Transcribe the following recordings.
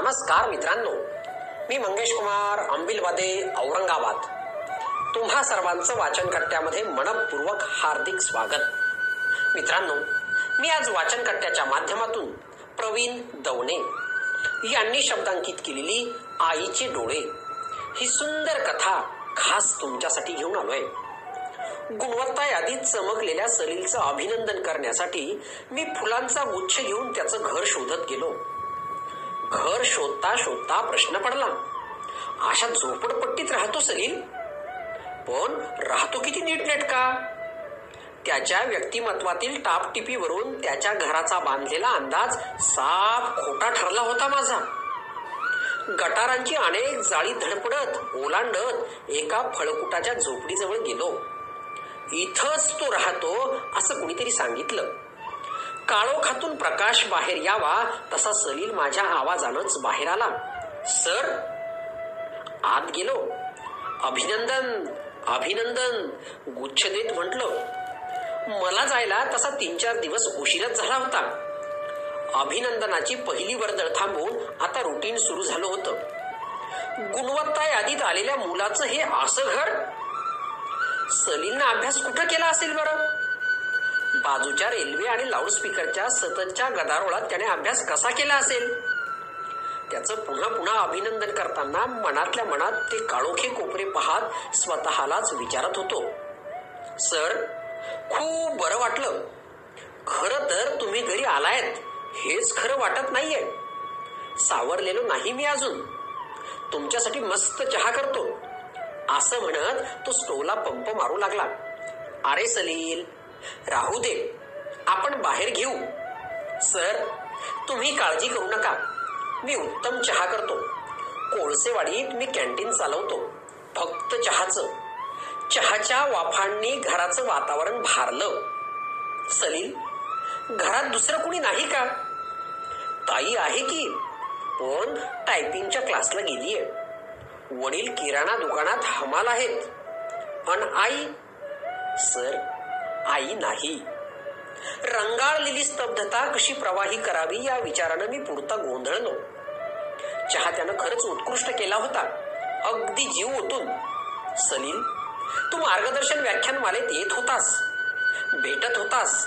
नमस्कार मित्रांनो. मी मंगेश कुमार अंबिलवादे औरंगाबाद. तुम्हा सर्वांचं वाचन कट्ट्यामध्ये मनपूर्वक हार्दिक स्वागत. मित्रांनो मी आज वाचन कट्ट्याच्या माध्यमातून प्रवीण दवणे यांनी शब्दांकित केलेली आईचे डोळे ही सुंदर कथा खास तुमच्यासाठी घेऊन आलोय. गुणवत्ता यादीत चमकलेल्या सलीलचं अभिनंदन करण्यासाठी मी फुलांचा गुच्छ घेऊन त्याचं घर शोधत गेलो. घर शोधता शोधता प्रश्न पडला. अशा झोपडपट्टीत राहतो सलील पण राहतो किती नीटनेटका त्याच्या व्यक्तिमत्वातील टापटिपीवरून त्याच्या घराचा बांधलेला अंदाज साफ खोटा ठरला होता माझा. गटारांची अनेक जाळी धडपडत ओलांडत एका फळकुटाच्या झोपडीजवळ गेलो. इथंच तो राहतो असं कुणीतरी सांगितलं. काळोखातून प्रकाश बाहेर यावा तसा सलील माझ्या आवाजानंच बाहेर आला. सर आत गेलो. अभिनंदन अभिनंदन गुच्छ देत म्हटलं. मला जायला तसा तीन चार दिवस उशीरच झाला होता. अभिनंदनाची पहिली वर्दळ थांबवून आता रुटीन सुरू झालं होतं. गुणवत्ता यादीत आलेल्या मुलाचं हे असं घर सलीलनं अभ्यास कुठं केला असेल बरं? बाजूच्या रेल्वे आणि लाऊडस्पीकरच्या सततच्या गदारोळात त्याने अभ्यास कसा केला असेल? त्याचं पुन्हा पुन्हा अभिनंदन करताना मनातल्या मनात ते काळोखे कोपरे पाहत स्वतःलाच विचारत होतो. सर खूप बरं वाटलं. खरं तर तुम्ही घरी आलायत. हेच खरं वाटत नाहीये. सावरलेलो नाही मी अजून. तुमच्यासाठी मस्त चहा करतो. असं म्हणत तो स्टोला पंप मारू लागला. अरे सलील राहू दे. आपण बाहेर घेऊ. सर तुम्ही काळजी करू नका. मी उत्तम चहा करतो. कोळसेवाडीत मी कॅन्टीन चालवतो. फक्त चहाचं. चहाच्या वाफांनी घराचं वातावरण भारलं. सलील घरात दुसरं कुणी नाही का? ताई आहे की? पण टायपिंगच्या क्लासला गेलीये. वडील किराणा दुकानात हमाल आहेत. पण आई सर आई नाही. रंगाळलेली स्तब्धता कशी प्रवाही करावी या विचारानं मी पुरता गोंधळलो. चहा त्यानं खरंच उत्कृष्ट केला होता. अगदी जीव ओतून. सलील तू मार्गदर्शन व्याख्यानमालेत येत होतास. भेटत होतास.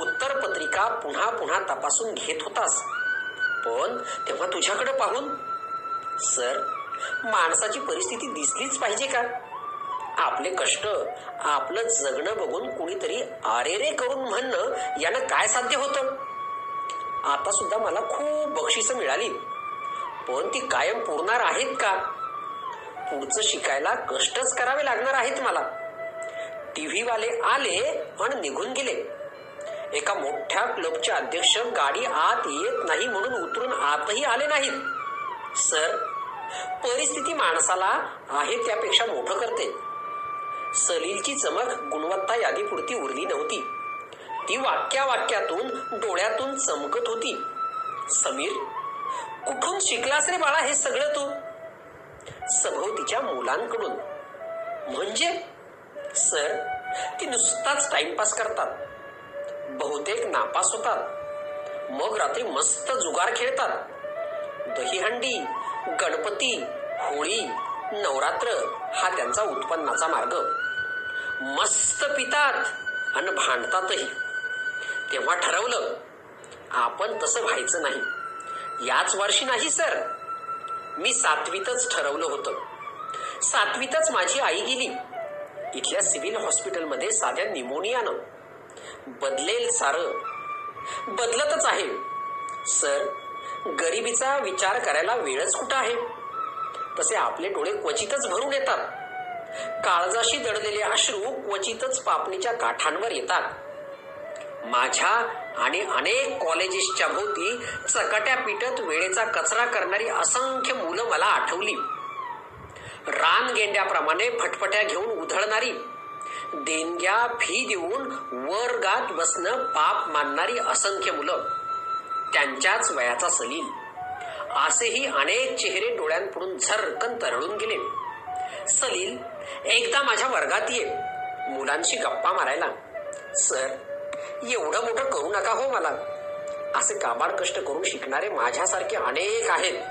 उत्तर पत्रिका पुन्हा पुन्हा तपासून घेत होतास. पण तेव्हा तुझ्याकडे पाहून सर माणसाची परिस्थिती दिसलीच पाहिजे का? आपले कष्ट आपलं जगणं बघून कुणीतरी आरेरे करून म्हणणं यानं काय साध्य होतं? आता सुद्धा मला खूप बक्षिस मिळाली. पण ती कायम पुरणार आहेत का? पुढचं शिकायला कष्टच करावे लागणार आहेत मला. टीव्ही वाले आले आणि निघून गेले. एका मोठ्या क्लबचे अध्यक्ष गाडी आत येत नाही म्हणून उतरून आतही आले नाहीत. सर परिस्थिती माणसाला आहे त्यापेक्षा मोठं करते. सलीलची चमक गुणवत्ता यादीपुरती उरली नव्हती. ती वाक्या वाक्यातून डोळ्यातून चमकत होती. समीर कुठून शिकलास रे बाळा हे सगळं तू? सभोवतीच्या मुलांकडून. म्हणजे? सर ती नुसताच टाइमपास करतात. बहुतेक नापास होतात. मग रात्री मस्त जुगार खेळतात. दहीहंडी गणपती होळी नवरात्र हा त्यांचा उत्पन्नाचा मार्ग. मस्त पितात आणि भांडतातही. तेव्हा ठरवलं आपण तसं व्हायचं नाही. याच वर्षी नाही सर. मी सातवीतच ठरवलं होतं. सातवीतच माझी आई गेली. इथल्या सिव्हिल हॉस्पिटलमध्ये साध्या निमोनियानं. बदलेल सारं. बदलतच आहे. सर गरिबीचा विचार करायला वेळच कुठं आहे? तसे आपले डोळे क्वचितच भरून येतात. काळजाशी दडलेले अश्रू क्वचितच पापणीच्या काठांवर येतात. माझ्या आणि अनेक कॉलेजेसच्या भोवती चकट्या पिटत वेळेचा कचरा करणारी असंख्य मुलं मला आठवली. रान गेंड्याप्रमाणे फटफट्या घेऊन उधळणारी देणग्या फी देऊन वर्गात बसणं पाप मानणारी असंख्य मुलं. त्यांच्याच वयाचा सलील. असेही अनेक चेहरे डोळ्यांपुढून झरकन तरळून गेले. सलील एकदा माझ्या वर्गात ये. मुलांशी गप्पा मारायला. सर एवढं मोठं करू नका हो मला. असे काबाड कष्ट करून शिकणारे माझ्यासारखे अनेक आहेत.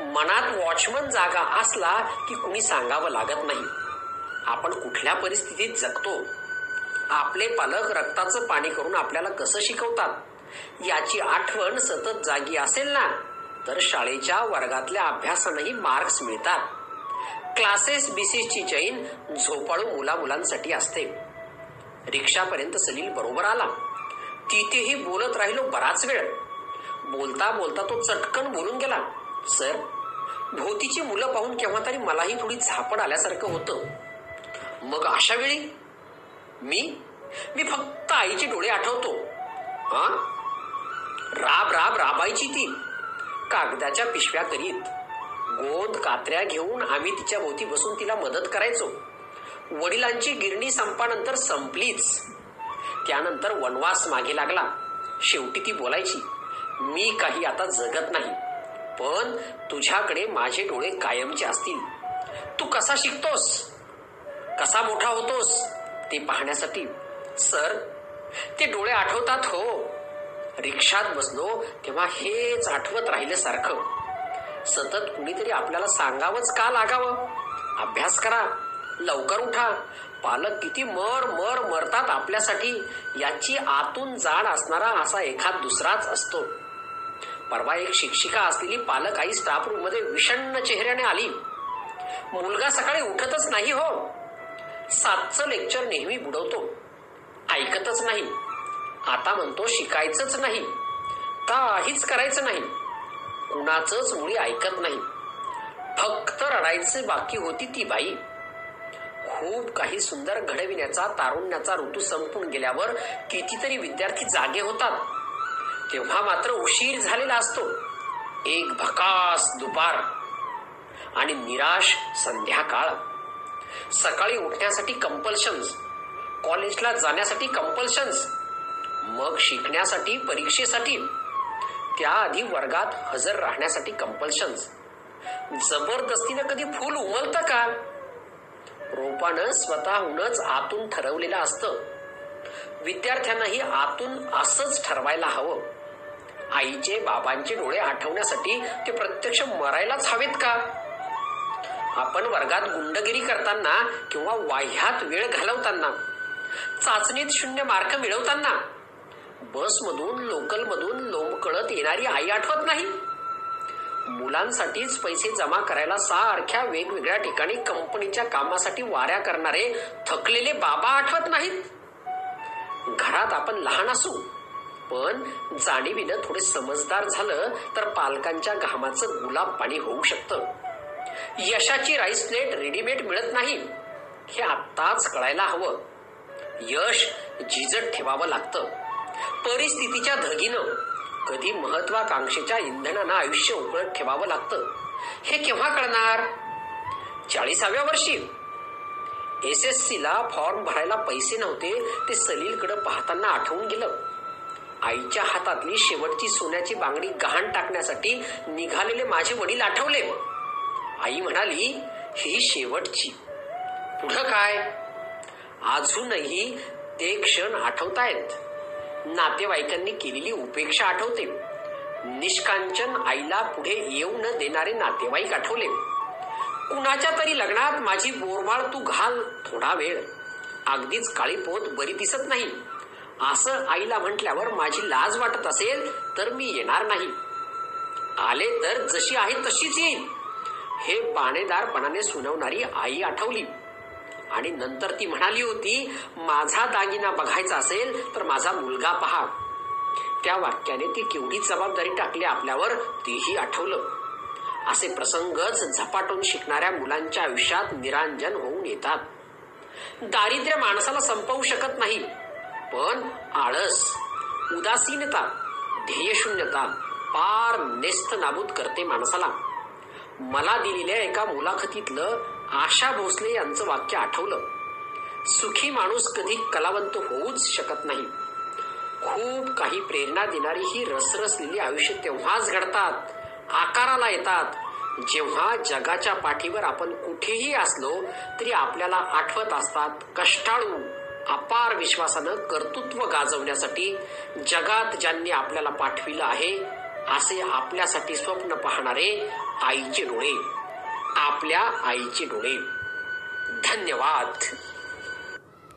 मनात वॉचमन जागा असला की कुणी सांगावं लागत नाही. आपण कुठल्या परिस्थितीत जगतो? आपले पालक रक्ताचं पाणी करून आपल्याला कसं शिकवतात? याची आठवण सतत जागी असेल ना? तर शाळेच्या वर्गातल्या अभ्यासानंही मार्क्स मिळतात. क्लासेस बिसेसची चैन झोपाळू मुला मुलांसाठी असते. रिक्षापर्यंत सलील बरोबर आला. तिथेही बोलत राहिलो बराच वेळ. बोलता बोलता तो चटकन बोलून गेला. सर भोवतीची मुलं पाहून केव्हा तरी मलाही थोडी झापड आल्यासारखं होतं. मग अशा वेळी? मी? मी फक्त आईचे डोळे आठवतो. हा राब राब राबायची ती. कागदाच्या पिशव्या करीत. गोंद कात्र्या घेऊन आम्ही तिच्या भोवती बसून तिला मदत करायचो. वडिलांची गिरणी संपानंतर संपलीच. त्यानंतर वनवास मागे लागला. शेवटी ती बोलायची मी काही आता जगत नाही पण तुझ्याकडे माझे डोळे कायमचे असतील. तू कसा शिकतोस? कसा मोठा होतोस? ते पाहण्यासाठी सर ते डोळे आठवतात हो. रिक्षात बसलो तेव्हा हेच आठवत राहिल्यासारखं. सतत कुणीतरी आपल्याला सांगावंच का लागावं? अभ्यास करा लवकर उठा. पालक किती मर मर मरतात आपल्यासाठी याची आतून जाण असणारा असा एखाद दुसराच असतो. परवा एक शिक्षिका असलेली पालक आई स्टाफ रूममध्ये विषण्ण चेहऱ्याने आली. मुलगा सकाळी उठतच नाही हो. सातचं लेक्चर नेहमी बुडवतो. ऐकतच नाही. आता म्हणतो शिकायचंच नाही. काहीच करायचं नाही. कुणाचंच मुळी ऐकत नाही. फक्त रडायचं बाकी होती ती बाई. खूप काही सुंदर घडविण्याचा तारुण्याचा ऋतू संपून गेल्यावर कितीतरी विद्यार्थी जागे होतात. तेव्हा मात्र उशीर झालेला असतो. एक भकास दुपार. आणि निराश संध्याकाळ. सकाळी उठण्यासाठी कंपल्शन्स कॉलेजला जाण्यासाठी कंपल्शन्स मग शिकण्यासाठी परीक्षेसाठी. त्याआधी वर्गात हजर राहण्यासाठी कंपल्शन्स जबरदस्तीनं कधी फुल उमलतं का? रोपानं स्वतःहूनच आतून ठरवलेलं असतं. विद्यार्थ्यांनाही आतून असंच ठरवायला हवं. आईचे बाबांचे डोळे आठवण्यासाठी ते प्रत्यक्ष मरायलाच हवेत का? आपण वर्गात गुंडगिरी करताना किंवा वाह्यात वेळ घालवताना चाचणीत शून्य मार्क मिळवताना बसमधून लोकलमधून लोंबकळत येणारी आई आठवत नाही? मुलांसाठीच पैसे जमा करायला सारख्या वेगवेगळ्या ठिकाणी कंपनीच्या कामासाठी वाऱ्या करणारे थकलेले बाबा आठवत नाहीत? घरात आपण लहान असू पण जाणीवीनं थोडे समजदार झालं तर पालकांच्या घामाचं गुलाब पाणी होऊ शकतं. यशाची राईस प्लेट रेडीमेड मिळत नाही हे आत्ताच कळायला हवं. यश झिजत ठेवावं लागतं. परिस्थितीच्या धगीनं कधी महत्वाकांक्षेच्या इंधनानं आयुष्य उकळत ठेवावं लागतं. हे केव्हा कळणार? चाळीसाव्या वर्षी. एस एस सी ला फॉर्म भरायला पैसे नव्हते ते सलीलकडे पाहताना आठवून गेलं. आईच्या हातातली शेवटची सोन्याची बांगडी गहाण टाकण्यासाठी निघालेले माझे वडील आठवले. आई म्हणाली ही शेवटची. पुढं काय? अजूनही ते क्षण आठवतायत. नातेवाईकांनी केलेली उपेक्षा आठवते. निष्कांचन आईला पुढे येऊ न देणारे नातेवाईक आठवले. कुणाच्या तरी लग्नात माझी बोरमाळ तू घाल थोडा वेळ. अगदीच काळी पोत बरी दिसत नाही. असं आईला म्हटल्यावर माझी लाज वाटत असेल तर मी येणार नाही. आले तर जशी आहे तशीच येईल. हे बाणेदारपणाने सुनावणारी आई आठवली. आणि नंतर ती म्हणाली होती माझा दागिना बघायचा असेल तर माझा मुलगा पहा. त्या वाक्याने ती केवढी जबाबदारी टाकली आपल्यावर तेही आठवलं. असे प्रसंगच झपाटून शिकणाऱ्या मुलांच्या आयुष्यात निरांजन होऊन येतात. दारिद्र्य माणसाला संपवू शकत नाही पण आळस उदासीनता ध्येयशून्यता पार नेस्त नाबूद करते माणसाला. मला दिलेल्या एका मुलाखतीतलं आशा भोसले यांचं वाक्य आठवलं. सुखी माणूस कधी कलावंत होऊच शकत नाही. खूप काही प्रेरणा देणारी ही रसरसलेली आयुष्य तेव्हाच घडतात आकाराला येतात. जेव्हा जगाच्या पाठीवर आपण कुठेही असलो तरी आपल्याला आठवत असतात कष्टाळू अपार विश्वासानं कर्तृत्व गाजवण्यासाठी जगात ज्यांनी आपल्याला पाठविलं आहे असे आपल्यासाठी स्वप्न पाहणारे आईचे डोळे. आपल्या आईचे डोळे. धन्यवाद.